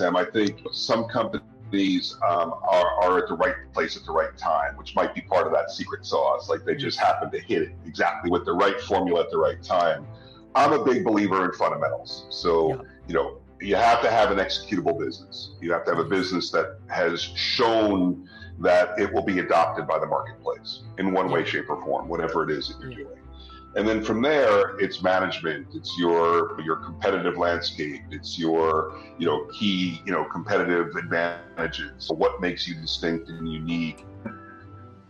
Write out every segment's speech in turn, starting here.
Sam. I think some companies um, are, are at the right place at the right time, which might be part of that secret sauce. Like they just happen to hit it exactly with the right formula at the right time. I'm a big believer in fundamentals. So, yeah. you know, you have to have an executable business. You have to have a business that has shown that it will be adopted by the marketplace in one way, shape, or form, whatever it is that you're doing. And then from there, it's management, it's your your competitive landscape, it's your you know key you know competitive advantages. What makes you distinct and unique?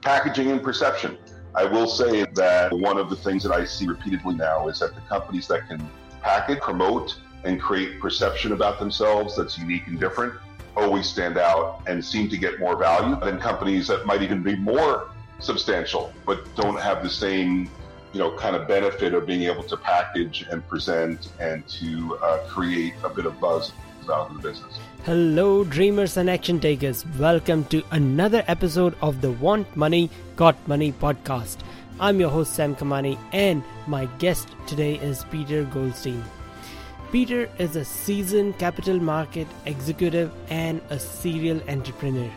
Packaging and perception. I will say that one of the things that I see repeatedly now is that the companies that can package, promote, and create perception about themselves that's unique and different always stand out and seem to get more value than companies that might even be more substantial but don't have the same you know kind of benefit of being able to package and present and to uh, create a bit of buzz about the business. Hello dreamers and action takers. Welcome to another episode of the want money got money podcast. I'm your host sam kamani and my guest today is peter goldstein. Peter is a seasoned capital market executive and a serial entrepreneur.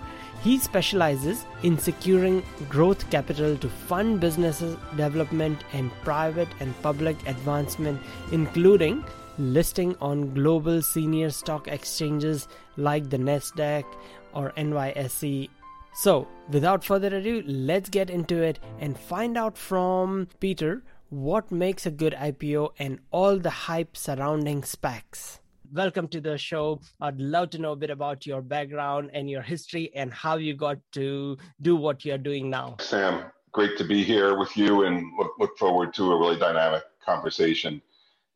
He specializes in securing growth capital to fund business development and private and public advancement, including listing on global senior stock exchanges like the NASDAQ or NYSE. So, without further ado, let's get into it and find out from Peter what makes a good IPO and all the hype surrounding SPACs. Welcome to the show. I'd love to know a bit about your background and your history and how you got to do what you're doing now. Sam, great to be here with you and look, look forward to a really dynamic conversation.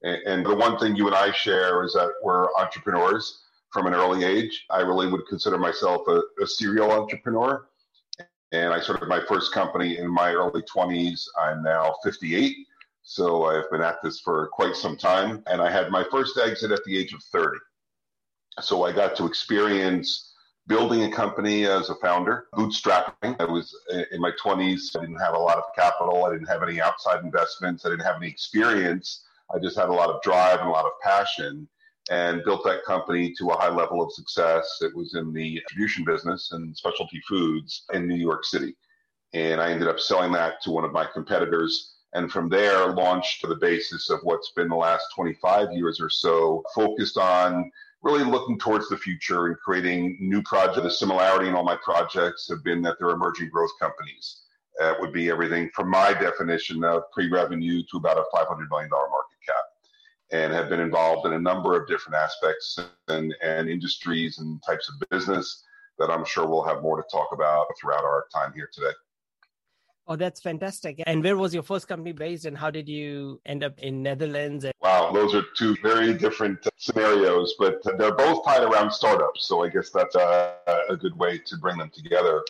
And, and the one thing you and I share is that we're entrepreneurs from an early age. I really would consider myself a, a serial entrepreneur and I started my first company in my early 20s. I'm now 58. So I've been at this for quite some time. And I had my first exit at the age of 30. So I got to experience building a company as a founder, bootstrapping. I was in my 20s. I didn't have a lot of capital. I didn't have any outside investments. I didn't have any experience. I just had a lot of drive and a lot of passion and built that company to a high level of success. It was in the distribution business and specialty foods in New York City. And I ended up selling that to one of my competitors. And from there, launched to the basis of what's been the last 25 years or so, focused on really looking towards the future and creating new projects. The similarity in all my projects have been that they're emerging growth companies. That would be everything from my definition of pre revenue to about a $500 million market cap and have been involved in a number of different aspects and, and industries and types of business that I'm sure we'll have more to talk about throughout our time here today. Oh, that's fantastic. And where was your first company based and how did you end up in Netherlands? Wow, those are two very different scenarios, but they're both tied around startups. So I guess that's a, a good way to bring them together.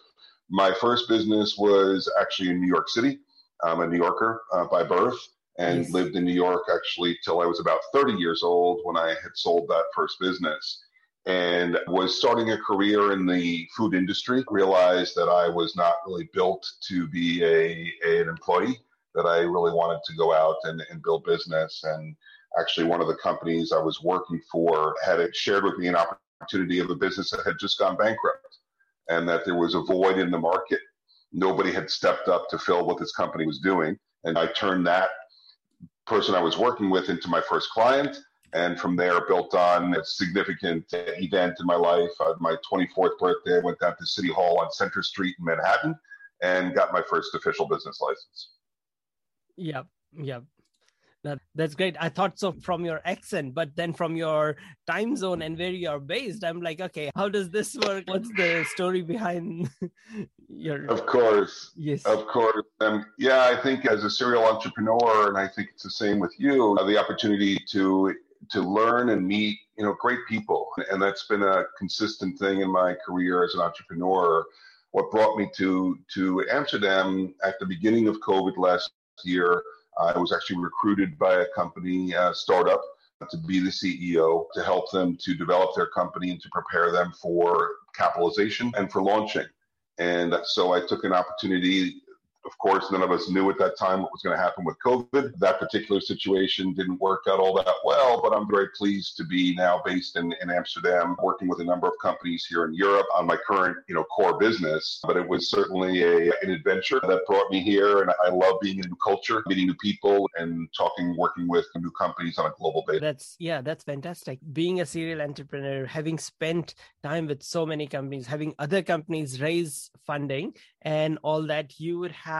My first business was actually in New York City. I'm a New Yorker uh, by birth and yes. lived in New York actually till I was about 30 years old when I had sold that first business and was starting a career in the food industry. Realized that I was not really built to be a, a an employee, that I really wanted to go out and, and build business. And actually, one of the companies I was working for had shared with me an opportunity of a business that had just gone bankrupt and that there was a void in the market. Nobody had stepped up to fill what this company was doing. And I turned that person I was working with into my first client. And from there, built on a significant event in my life. Uh, my 24th birthday, I went down to City Hall on Center Street in Manhattan and got my first official business license. Yep. Yep. That, that's great. I thought so from your accent, but then from your time zone and where you're based, I'm like, okay, how does this work? What's the story behind your? Of course, yes, of course. Um, yeah, I think as a serial entrepreneur, and I think it's the same with you, the opportunity to to learn and meet you know great people, and that's been a consistent thing in my career as an entrepreneur. What brought me to to Amsterdam at the beginning of COVID last year I was actually recruited by a company uh, startup to be the CEO to help them to develop their company and to prepare them for capitalization and for launching. And so I took an opportunity of course, none of us knew at that time what was going to happen with COVID. That particular situation didn't work out all that well, but I'm very pleased to be now based in, in Amsterdam, working with a number of companies here in Europe on my current, you know, core business. But it was certainly a, an adventure that brought me here, and I love being in a new culture, meeting new people, and talking, working with new companies on a global basis. That's yeah, that's fantastic. Being a serial entrepreneur, having spent time with so many companies, having other companies raise funding and all that, you would have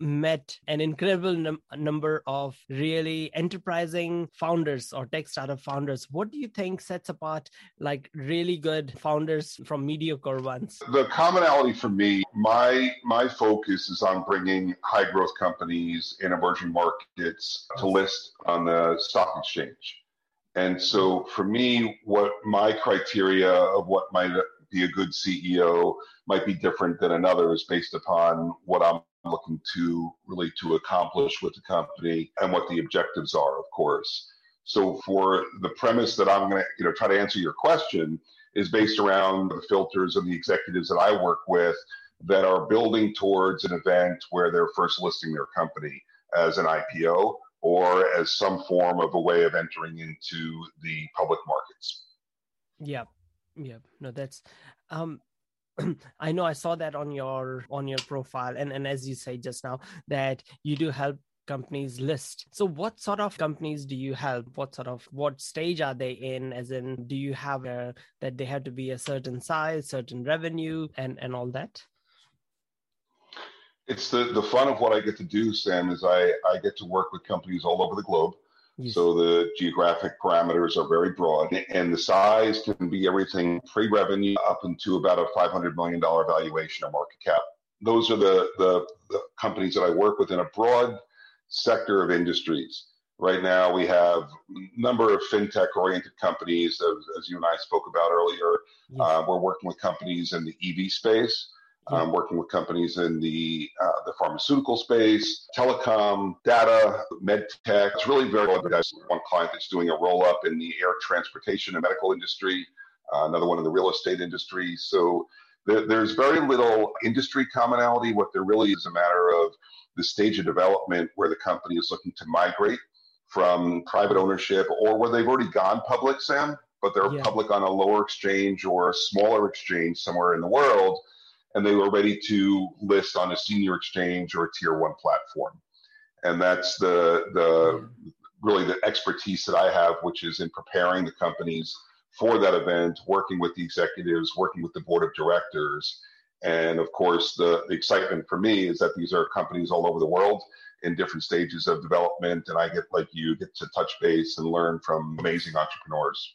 met an incredible num- number of really enterprising founders or tech startup founders. What do you think sets apart like really good founders from mediocre ones? The commonality for me, my my focus is on bringing high growth companies in emerging markets to list on the stock exchange. And so for me, what my criteria of what might be a good CEO might be different than another is based upon what I'm looking to really to accomplish with the company and what the objectives are, of course. So for the premise that I'm going to, you know, try to answer your question is based around the filters and the executives that I work with that are building towards an event where they're first listing their company as an IPO or as some form of a way of entering into the public markets. Yeah. Yeah. No, that's um I know I saw that on your on your profile and and as you say just now that you do help companies list. So what sort of companies do you help? What sort of what stage are they in? As in do you have a that they have to be a certain size certain revenue and and all that? It's the the fun of what i get to do sam is i i get to work with companies all over the globe Yes. So the geographic parameters are very broad, and the size can be everything pre-revenue up into about a $500 million valuation or market cap. Those are the, the, the companies that I work with in a broad sector of industries. Right now, we have a number of fintech-oriented companies, as, as you and I spoke about earlier. Yes. Uh, we're working with companies in the EV space. I'm working with companies in the uh, the pharmaceutical space, telecom, data, med tech. It's really very good. One client that's doing a roll up in the air transportation and medical industry, uh, another one in the real estate industry. So there's very little industry commonality. What there really is a matter of the stage of development where the company is looking to migrate from private ownership or where they've already gone public, Sam, but they're yeah. public on a lower exchange or a smaller exchange somewhere in the world and they were ready to list on a senior exchange or a tier one platform. And that's the the really the expertise that I have, which is in preparing the companies for that event, working with the executives, working with the board of directors. And of course, the, the excitement for me is that these are companies all over the world in different stages of development. And I get, like you, get to touch base and learn from amazing entrepreneurs.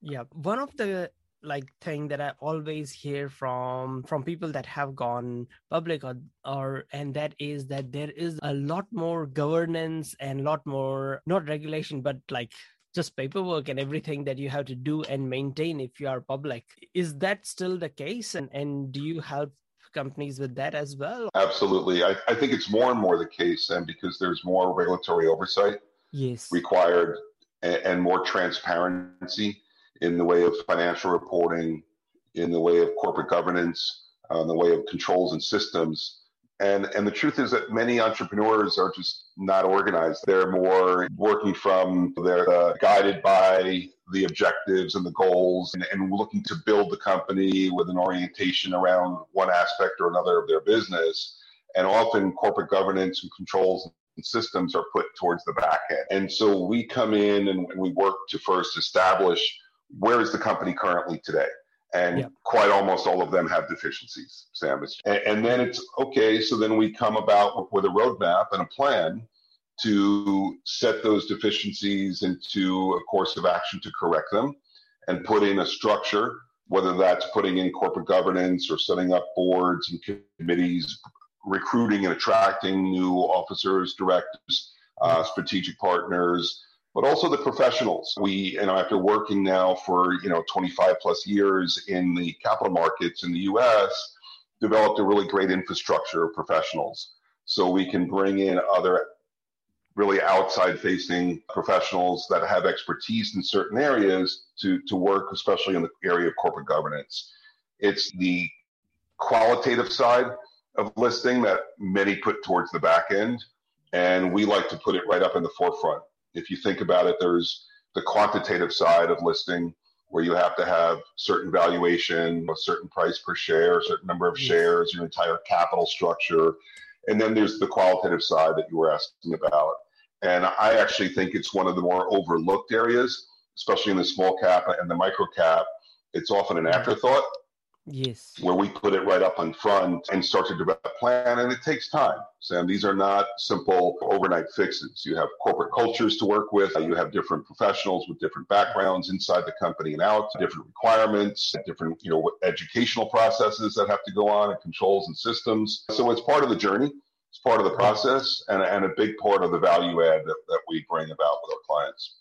Yeah. One of the like thing that I always hear from from people that have gone public or or and that is that there is a lot more governance and a lot more not regulation but like just paperwork and everything that you have to do and maintain if you are public. Is that still the case? And and do you help companies with that as well? Absolutely. I, I think it's more and more the case and because there's more regulatory oversight yes. required and, and more transparency in the way of financial reporting, in the way of corporate governance, uh, in the way of controls and systems. And, and the truth is that many entrepreneurs are just not organized. They're more working from, they're uh, guided by the objectives and the goals and, and looking to build the company with an orientation around one aspect or another of their business. And often corporate governance and controls and systems are put towards the back end. And so we come in and we work to first establish where is the company currently today? And quite almost all of them have deficiencies, Sam. And, and then it's okay. So then we come about with a roadmap and a plan to set those deficiencies into a course of action to correct them and put in a structure, whether that's putting in corporate governance or setting up boards and committees, recruiting and attracting new officers, directors, uh, strategic partners, but also the professionals. We, you know, after working now for, you know, 25 plus years in the capital markets in the US, developed a really great infrastructure of professionals. So we can bring in other really outside facing professionals that have expertise in certain areas to, to work, especially in the area of corporate governance. It's the qualitative side of listing that many put towards the back end. And we like to put it right up in the forefront. If you think about it, there's the quantitative side of listing where you have to have certain valuation, a certain price per share, a certain number of shares, your entire capital structure. And then there's the qualitative side that you were asking about. And I actually think it's one of the more overlooked areas, especially in the small cap and the micro cap. It's often an afterthought Yes. Where we put it right up in front and start to develop a plan. And it takes time, Sam. These are not simple overnight fixes. You have corporate cultures to work with. You have different professionals with different backgrounds inside the company and out, different requirements, different, you know, educational processes that have to go on and controls and systems. So it's part of the journey. It's part of the process and, and a big part of the value add that, that we bring about with our clients.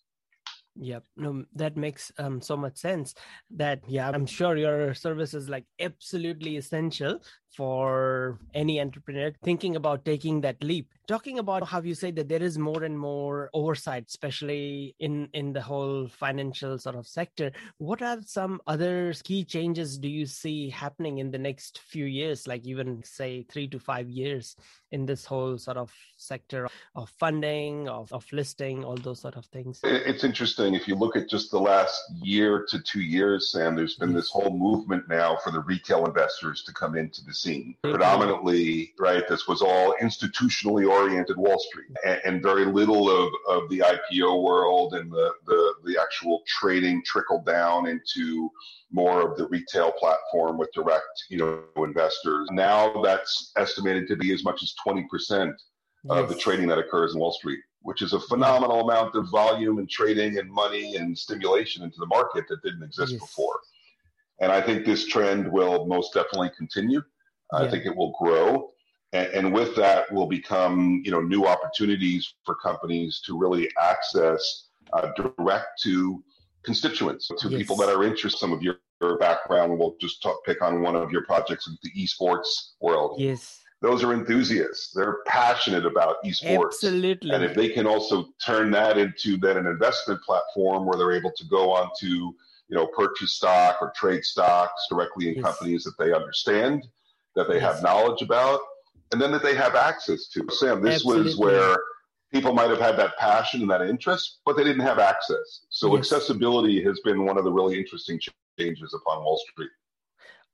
Yep, no, that makes um, so much sense. That yeah, I'm sure your service is like absolutely essential for any entrepreneur thinking about taking that leap. Talking about how you say that there is more and more oversight especially in in the whole financial sort of sector what are some other key changes do you see happening in the next few years like even say 3 to 5 years in this whole sort of sector of funding of, of listing all those sort of things? It's interesting. If you look at just the last year to 2 years sam there's been mm-hmm. this whole movement now for the retail investors to come into this scene. Mm-hmm. Predominantly, right, this was all institutionally oriented Wall Street and, and, very little of, of the IPO world and the, the, the actual trading trickled down into more of the retail platform with direct, you know, investors. Now that's estimated to be as much as 20% yes. of the trading that occurs in Wall Street which is a phenomenal amount of volume and trading and money and stimulation into the market that didn't exist yes. before. And I think this trend will most definitely continue. I think it will grow. And, and, with that will become, you know, new opportunities for companies to really access uh, direct to constituents, to yes. people that are interested. Some of your, your background, we'll just talk, pick on one of your projects in the esports world. Yes. Those are enthusiasts. They're passionate about esports. Absolutely. And if they can also turn that into then an investment platform where they're able to go on to, you know, purchase stock or trade stocks directly in yes. companies that they understand, that they yes. have knowledge about, and then that they have access to. Sam, this Absolutely. was where people might have had that passion and that interest, but they didn't have access. So yes. accessibility has been one of the really interesting changes upon Wall Street.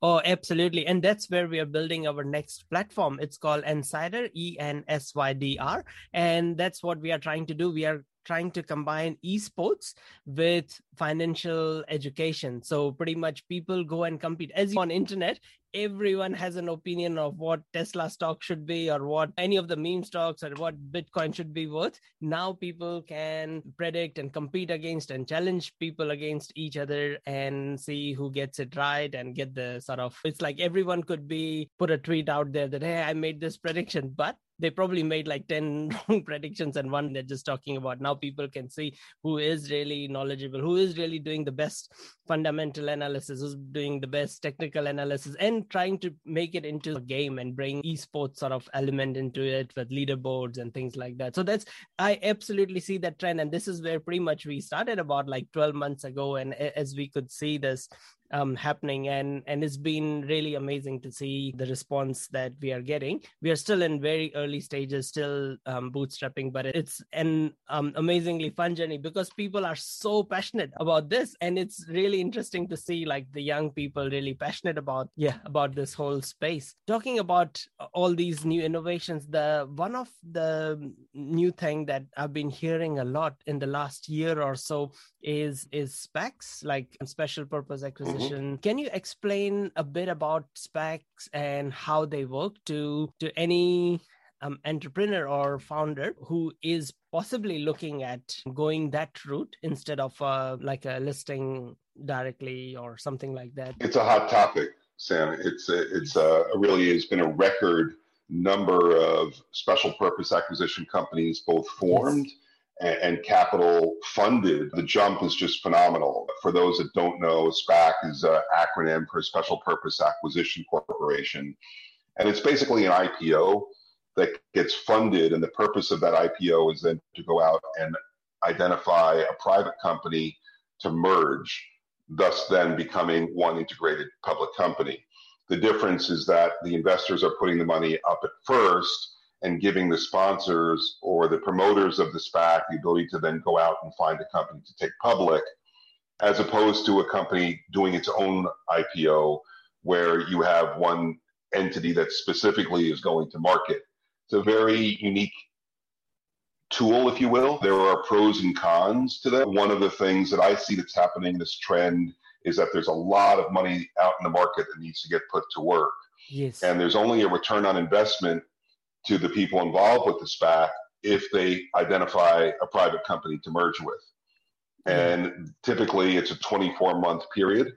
Oh, absolutely. And that's where we are building our next platform. It's called Ensydr, E N S Y D R. And that's what we are trying to do. We are trying to combine esports with financial education so pretty much people go and compete as on internet everyone has an opinion of what Tesla stock should be or what any of the meme stocks or what Bitcoin should be worth. Now people can predict and compete against and challenge people against each other and see who gets it right and get the sort of it's like everyone could be put a tweet out there that hey I made this prediction but they probably made like 10 wrong predictions and one they're just talking about. Now people can see who is really knowledgeable who is really doing the best fundamental analysis who's doing the best technical analysis and trying to make it into a game and bring esports sort of element into it with leaderboards and things like that. So that's i absolutely see that trend. And this is where pretty much we started about like 12 months ago. And as we could see this um, happening and and it's been really amazing to see the response that we are getting. We are still in very early stages still um, bootstrapping but it's an um, amazingly fun journey because people are so passionate about this and it's really interesting to see like the young people really passionate about yeah about this whole space. Talking about all these new innovations the one of the new thing that i've been hearing a lot in the last year or so is is SPACs like special purpose acquisition Mm-hmm. Can you explain a bit about SPACs and how they work to to any um, entrepreneur or founder who is possibly looking at going that route instead of uh, like a listing directly or something like that? It's a hot topic, Sam. It's a, it's a, really has been a record number of special purpose acquisition companies both formed. Yes and, capital funded, the jump is just phenomenal. For those that don't know, SPAC is an acronym for Special Purpose Acquisition Corporation. And it's basically an IPO that gets funded. And the purpose of that IPO is then to go out and identify a private company to merge, thus then becoming one integrated public company. The difference is that the investors are putting the money up at first and giving the sponsors or the promoters of the SPAC the ability to then go out and find a company to take public, as opposed to a company doing its own IPO where you have one entity that specifically is going to market. It's a very unique tool, if you will. There are pros and cons to that. One of the things that I see that's happening, this trend, is that there's a lot of money out in the market that needs to get put to work. Yes. And there's only a return on investment to the people involved with the SPAC if they identify a private company to merge with. And typically it's a 24 month period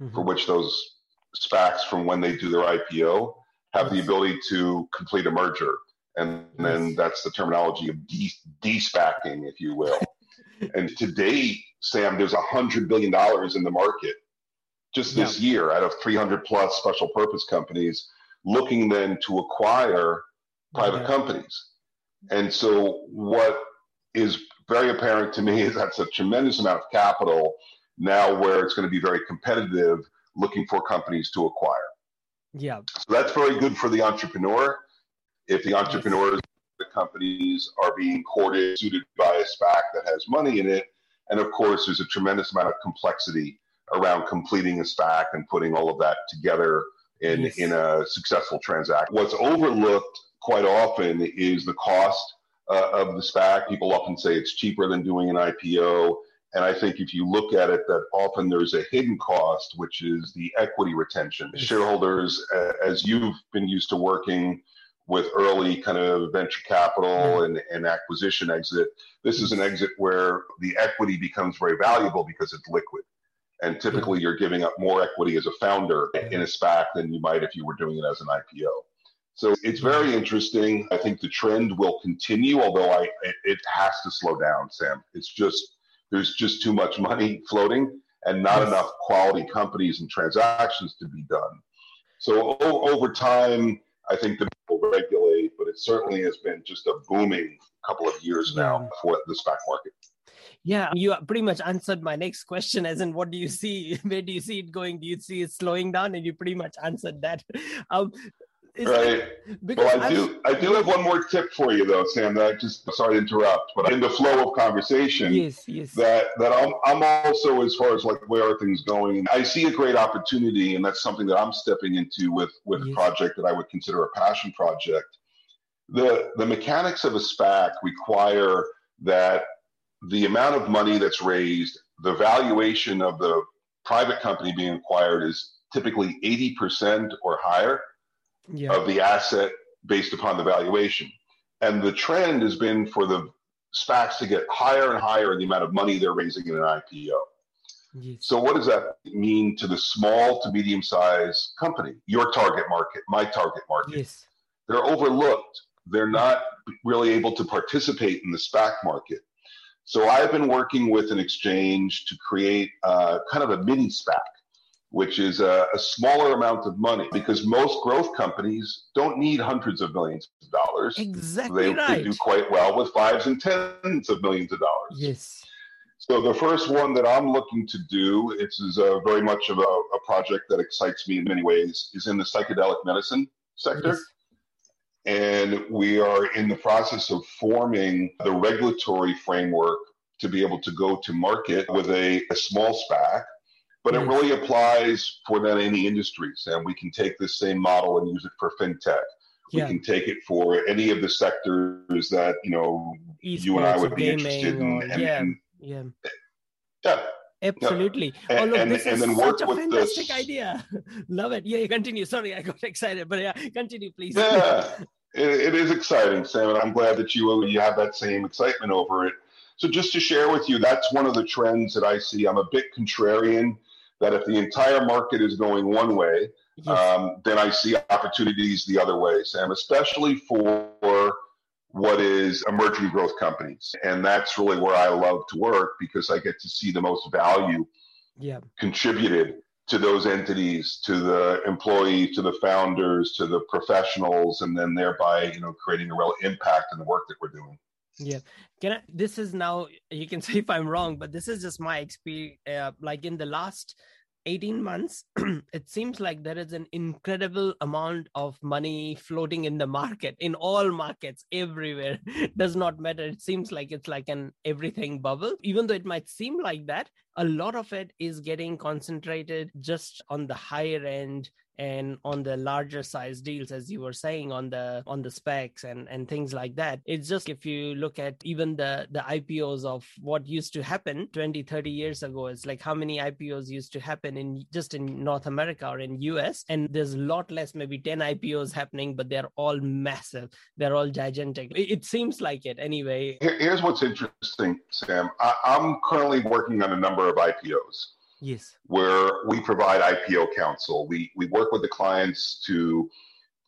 mm-hmm. for which those SPACs from when they do their IPO have the ability to complete a merger. And then that's the terminology of de- de-SPACing, if you will. and to date, Sam, there's $100 billion in the market just this yeah. year out of 300 plus special purpose companies looking then to acquire private yeah. companies. And so what is very apparent to me is that's a tremendous amount of capital now where it's going to be very competitive looking for companies to acquire. Yeah. So that's very good for the entrepreneur. If the entrepreneurs, the companies are being courted, suited by a SPAC that has money in it. And of course, there's a tremendous amount of complexity around completing a SPAC and putting all of that together in, yes. in a successful transaction. What's overlooked quite often is the cost uh, of the SPAC. People often say it's cheaper than doing an IPO. And I think if you look at it, that often there's a hidden cost, which is the equity retention. Shareholders, uh, as you've been used to working with early kind of venture capital and, and acquisition exit, this is an exit where the equity becomes very valuable because it's liquid. And typically you're giving up more equity as a founder in a SPAC than you might if you were doing it as an IPO. So it's very interesting. I think the trend will continue, although I it has to slow down, Sam. It's just there's just too much money floating and not enough quality companies and transactions to be done. So o- over time, I think the will regulate, but it certainly has been just a booming couple of years now for the SPAC market. Yeah, you pretty much answered my next question, as in, what do you see? Where do you see it going? Do you see it slowing down? And you pretty much answered that. Um, right. well, I do. I do have one more tip for you, though, Sam. That I just sorry to interrupt, but in the flow of conversation, yes, yes. that that I'm I'm also as far as like where are things going. I see a great opportunity, and that's something that I'm stepping into with with yes. a project that I would consider a passion project. The the mechanics of a SPAC require that the amount of money that's raised, the valuation of the private company being acquired is typically 80% or higher yeah. of the asset based upon the valuation. And the trend has been for the SPACs to get higher and higher in the amount of money they're raising in an IPO. Yes. So, what does that mean to the small to medium sized company? Your target market, my target market. Yes. They're overlooked. They're not really able to participate in the SPAC market. So, I've been working with an exchange to create uh, kind of a mini SPAC which is a, a, smaller amount of money because most growth companies don't need hundreds of millions of dollars. Exactly they, right. they do quite well with fives and tens of millions of dollars. Yes. So the first one that I'm looking to do, it is a very much of a, a, project that excites me in many ways, is in the psychedelic medicine sector. Yes. And we are in the process of forming the regulatory framework to be able to go to market with a, a small SPAC but it really applies for then any industries. And we can take this same model and use it for fintech. We yeah. can take it for any of the sectors that, you know, Esports you and I would be interested in. And, yeah. And, yeah. Yeah. Absolutely. Yeah. oh, look, this is such a fantastic this. idea. Love it. Yeah, continue. Sorry, I got excited, but yeah, continue, please. Yeah, it, it is exciting, Sam, and I'm glad that you you have that same excitement over it. So, just to share with you, that's one of the trends that I see. I'm a bit contrarian that if the entire market is going one way, yes. um, then I see opportunities the other way, Sam, especially for what is emerging growth companies. And that's really where I love to work because I get to see the most value yeah. contributed to those entities, to the employee, to the founders, to the professionals, and then thereby, you know, creating a real impact in the work that we're doing yeah can I, this is now you can say if i'm wrong but this is just my experience uh, like in the last 18 months, it seems like there is an incredible amount of money floating in the market, in all markets, everywhere. Does not matter. It seems like it's like an everything bubble. Even though it might seem like that, a lot of it is getting concentrated just on the higher end and on the larger size deals as you were saying on the on the SPACs and and things like that. It's just if you look at even the the ipos of what used to happen 20 30 years ago it's like how many ipos used to happen in just in north america or in us and there's a lot less maybe 10 ipos happening but they're all massive. They're all gigantic. It, it seems like it anyway. Here's what's interesting sam. I, i'm currently working on a number of ipos Yes. Where we provide IPO counsel. We, we work with the clients to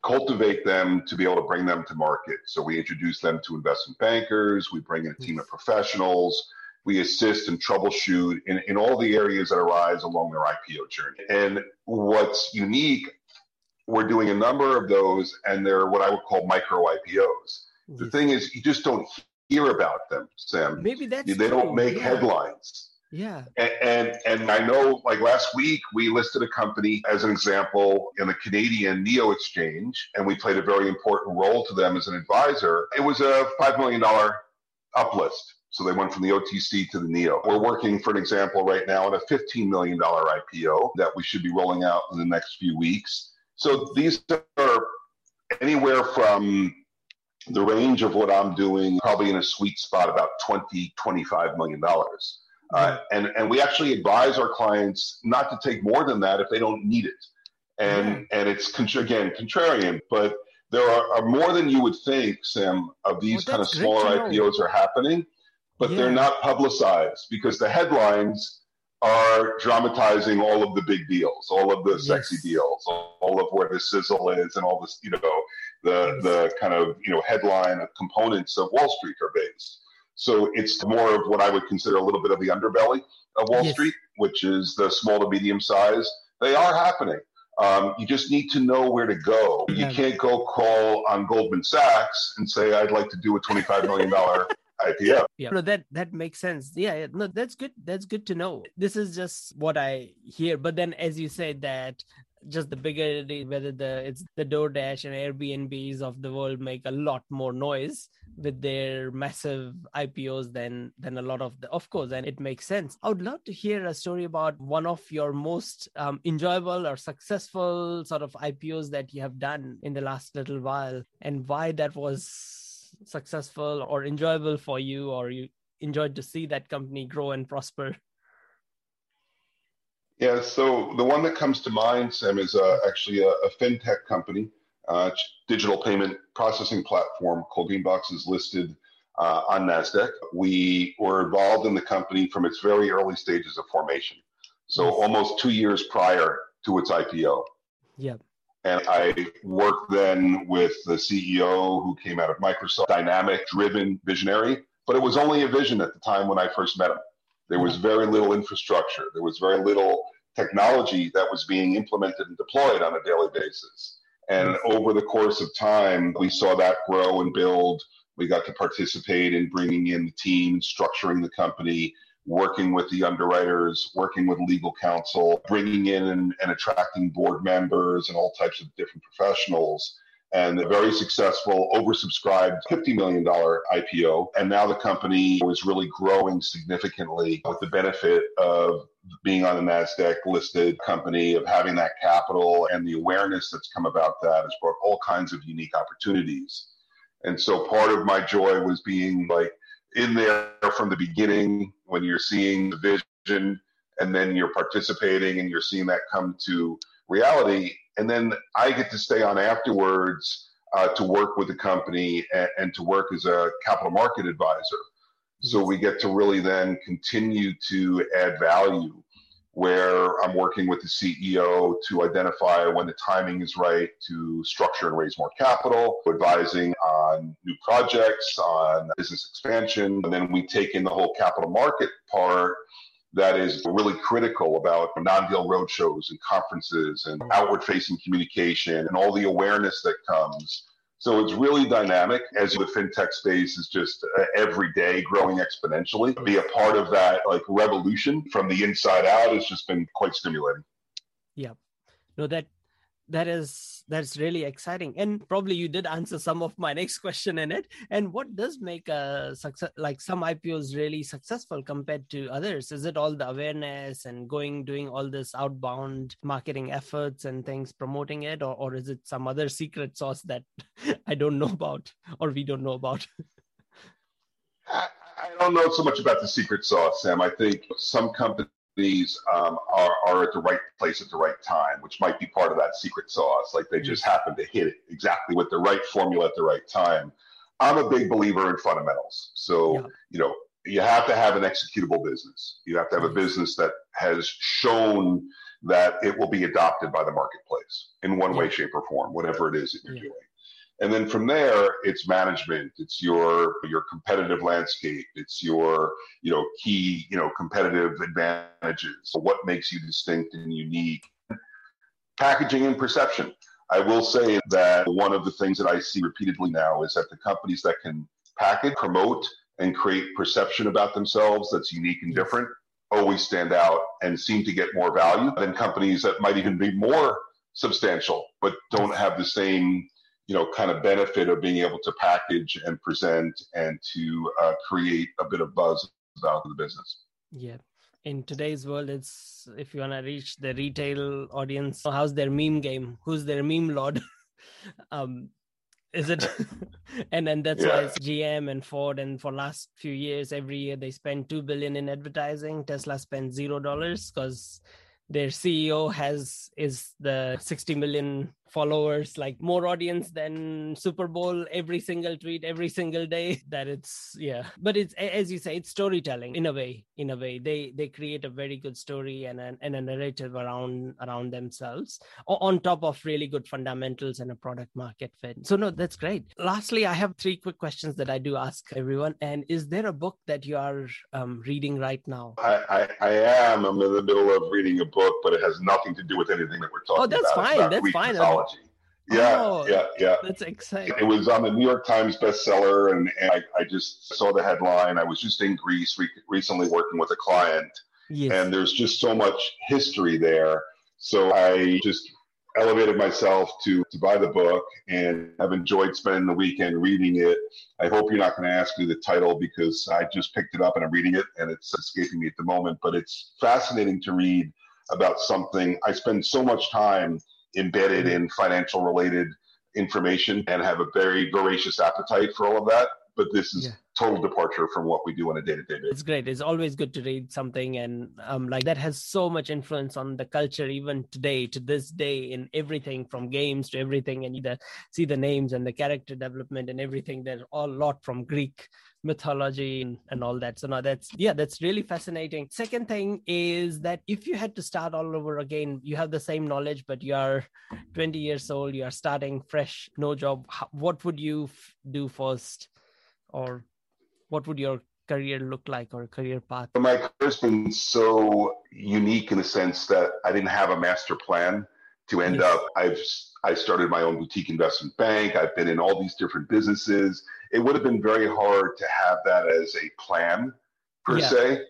cultivate them to be able to bring them to market. So we introduce them to investment bankers, we bring in a team of professionals, we assist and troubleshoot in, in all the areas that arise along their IPO journey. And what's unique, we're doing a number of those, and they're what I would call micro IPOs. Yes. The thing is, you just don't hear about them, Sam. Maybe that's they true. don't make yeah. headlines. Yeah. And, and, and I know like last week we listed a company as an example in the Canadian Neo Exchange and we played a very important role to them as an advisor. It was a 5 million dollar uplist. So they went from the OTC to the NEO. We're working, for an example, right now on a $15 million IPO that we should be rolling out in the next few weeks. So these are anywhere from the range of what I'm doing, probably in a sweet spot, about 20, 25 million dollars. Uh, and, and we actually advise our clients not to take more than that if they don't need it. And, and it's, again, contrarian, but there are, are, more than you would think, Sam, of these well, kind of smaller IPOs are happening, but yeah. they're not publicized because the headlines are dramatizing all of the big deals, all of the yes. sexy deals, all of where the sizzle is, and all this, you know, the yes. the kind of you know headline components of Wall Street are based. So it's more of what I would consider a little bit of the underbelly of Wall yes. Street, which is the small to medium size. They are happening. Um, you just need to know where to go. You can't go call on Goldman Sachs and say, I'd like to do a $25 million IPO. Yeah, no, that that makes sense. Yeah, yeah, no, that's good. That's good to know. This is just what I hear. But then, as you say, that just the bigger it is, whether the it's the DoorDash and Airbnbs of the world make a lot more noise with their massive IPOs than than a lot of the of course, and it makes sense. I would love to hear a story about one of your most um, enjoyable or successful sort of IPOs that you have done in the last little while, and why that was successful or enjoyable for you, or you enjoyed to see that company grow and prosper. Yeah, so the one that comes to mind, Sam, is uh, actually a, a, fintech company, uh, digital payment processing platform called Greenbox is listed uh, on NASDAQ. We were involved in the company from its very early stages of formation. So almost two years prior to its IPO. Yep. And I worked then with the CEO who came out of Microsoft, dynamic, driven, visionary. But it was only a vision at the time when I first met him. There was very little infrastructure. There was very little technology that was being implemented and deployed on a daily basis. And mm-hmm. over the course of time, we saw that grow and build. We got to participate in bringing in the team, structuring the company, working with the underwriters, working with legal counsel, bringing in and, and attracting board members and all types of different professionals and a very successful, oversubscribed $50 million IPO. And now the company was really growing significantly with the benefit of being on the NASDAQ listed company, of having that capital and the awareness that's come about that has brought all kinds of unique opportunities. And so part of my joy was being like in there from the beginning when you're seeing the vision and then you're participating and you're seeing that come to reality and then I get to stay on afterwards uh, to work with the company and, and, to work as a capital market advisor. So we get to really then continue to add value where I'm working with the CEO to identify when the timing is right to structure and raise more capital, advising on new projects, on business expansion. And then we take in the whole capital market part that is really critical about non-deal roadshows and conferences and outward-facing communication and all the awareness that comes So it's really dynamic as the fintech space is just uh, every day growing exponentially. Be a part of that like revolution from the inside out has just been quite stimulating. Yeah. No, that that is that's really exciting. And probably you did answer some of my next question in it. And what does make a success like some ipos really successful compared to others? Is it all the awareness and going doing all this outbound marketing efforts and things promoting it? Or, or is it some other secret sauce that i don't know about or we don't know about? I, I don't know so much about the secret sauce, Sam. I think some companies these um, are, are at the right place at the right time, which might be part of that secret sauce. Like they just happen to hit it exactly with the right formula at the right time. I'm a big believer in fundamentals. So, yeah. you know, you have to have an executable business. You have to have a business that has shown that it will be adopted by the marketplace in one yeah. way, shape, or form, whatever it is that you're yeah. doing. And then from there, it's management, it's your your competitive landscape, it's your you know key you know competitive advantages. So what makes you distinct and unique? Packaging and perception. I will say that one of the things that I see repeatedly now is that the companies that can package, promote, and create perception about themselves that's unique and different always stand out and seem to get more value than companies that might even be more substantial but don't have the same you know, kind of benefit of being able to package and present and to uh, create a bit of buzz about the business. Yeah. In today's world, it's if you want to reach the retail audience, how's their meme game? Who's their meme lord? um, is it? and then that's yeah. why it's GM and Ford. And for last few years, every year they spend two billion in advertising. Tesla spends zero dollars because their CEO has is the 60 million followers like more audience than super bowl every single tweet every single day that it's yeah. But it's as you say it's storytelling in a way in a way. They they create a very good story and a, and a narrative around around themselves on top of really good fundamentals and a product market fit. So no that's great. Lastly i have three quick questions that i do ask everyone. And is there a book that you are um, reading right now? I, I, I am. I'm in the middle of reading a book but it has nothing to do with anything that we're talking about oh that's about. fine. that's fine yeah, oh, yeah, yeah. That's exciting. It was on the New York Times bestseller, and, and I, I, just saw the headline. I was just in Greece re- recently working with a client, yes. and there's just so much history there. So I just elevated myself to to buy the book, and I've enjoyed spending the weekend reading it. I hope you're not going to ask me the title because I just picked it up and I'm reading it, and it's escaping me at the moment. But it's fascinating to read about something I spend so much time embedded in financial related information and have a very voracious appetite for all of that. But this is yeah. Total departure from what we do on a day to day basis. It's great. It's always good to read something and um, like that has so much influence on the culture even today to this day in everything from games to everything and you see the names and the character development and everything. There's a lot from Greek mythology and, and all that. So now that's yeah, that's really fascinating. Second thing is that if you had to start all over again, you have the same knowledge, but you are 20 years old, you are starting fresh, no job. What would you f- do first, or what would your career look like or career path? My career's been so unique in the sense that I didn't have a master plan to end yes. up. I've I started my own boutique investment bank. I've been in all these different businesses. It would have been very hard to have that as a plan per yeah. se.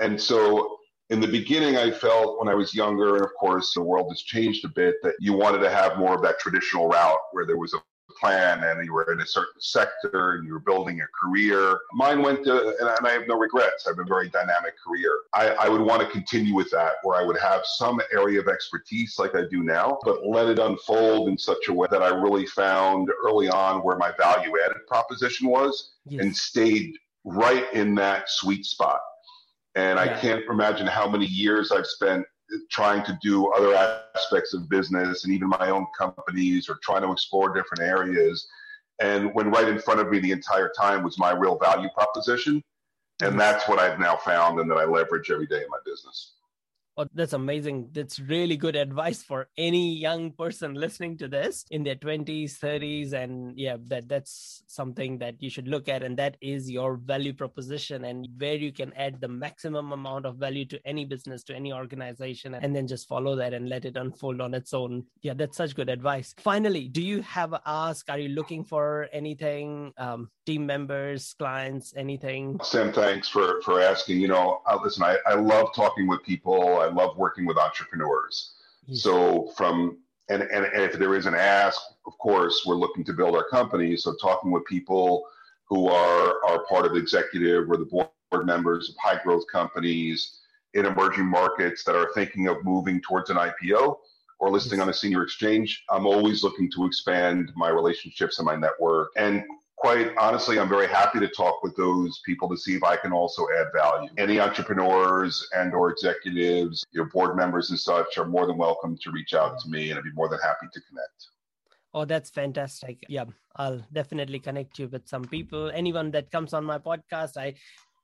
And so in the beginning, I felt when I was younger, and of course the world has changed a bit, that you wanted to have more of that traditional route where there was a plan and you were in a certain sector and you were building a career. Mine went to, and I have no regrets. I have a very dynamic career. I, I would want to continue with that where I would have some area of expertise like I do now, but let it unfold in such a way that I really found early on where my value added proposition was yes. and stayed right in that sweet spot. And yeah. I can't imagine how many years I've spent trying to do other aspects of business and even my own companies or trying to explore different areas. And when right in front of me the entire time was my real value proposition. And mm-hmm. that's what I've now found and that I leverage every day in my business. Oh, that's amazing. That's really good advice for any young person listening to this in their 20s, 30s. And yeah, that that's something that you should look at. And that is your value proposition and where you can add the maximum amount of value to any business, to any organization, and then just follow that and let it unfold on its own. Yeah, that's such good advice. Finally, do you have a ask? Are you looking for anything? Um, team members, clients, anything? Sam, thanks for, for asking. You know, uh, listen, I, I love talking with people. I love working with entrepreneurs. Hmm. So from and, and, and if there is an ask, of course, we're looking to build our company. So talking with people who are are part of the executive or the board members of high growth companies in emerging markets that are thinking of moving towards an IPO or listing on a senior exchange, I'm always looking to expand my relationships and my network. And quite honestly, I'm very happy to talk with those people to see if I can also add value. Any entrepreneurs and or executives, your board members and such are more than welcome to reach out to me and I'd be more than happy to connect. Oh, that's fantastic. Yeah, I'll definitely connect you with some people. Anyone that comes on my podcast, I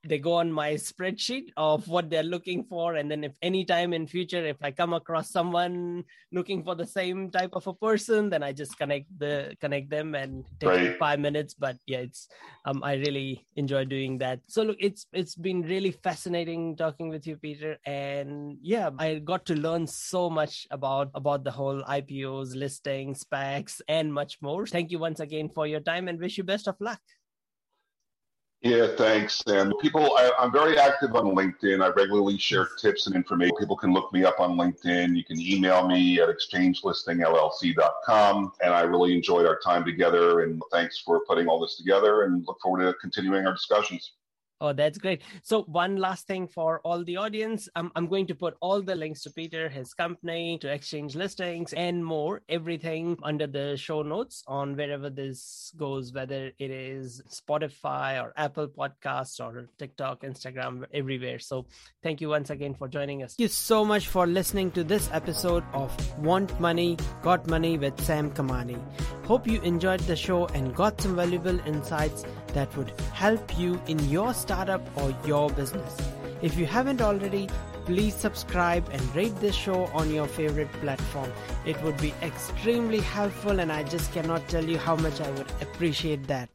they go on my spreadsheet of what they're looking for and then if any time in future if i come across someone looking for the same type of a person then i just connect the connect them and take right. five minutes. But yeah it's um i really enjoy doing that. So look it's it's been really fascinating talking with you peter. And yeah i got to learn so much about about the whole ipos listing SPACs and much more. Thank you once again for your time and wish you best of luck yeah, thanks. And people, I, am very active on LinkedIn. I regularly share tips and information. People can look me up on LinkedIn. You can email me at exchangelistingllc.com. And I really enjoyed our time together. And thanks for putting all this together and look forward to continuing our discussions. Oh, that's great. So, one last thing for all the audience I'm, I'm going to put all the links to Peter, his company, to exchange listings, and more, everything under the show notes on wherever this goes, whether it is Spotify or Apple Podcasts or TikTok, Instagram, everywhere. So, thank you once again for joining us. Thank you so much for listening to this episode of Want Money, Got Money with Sam Kamani. Hope you enjoyed the show and got some valuable insights that would help you in your startup or your business. If you haven't already, please subscribe and rate this show on your favorite platform. It would be extremely helpful, and I just cannot tell you how much I would appreciate that.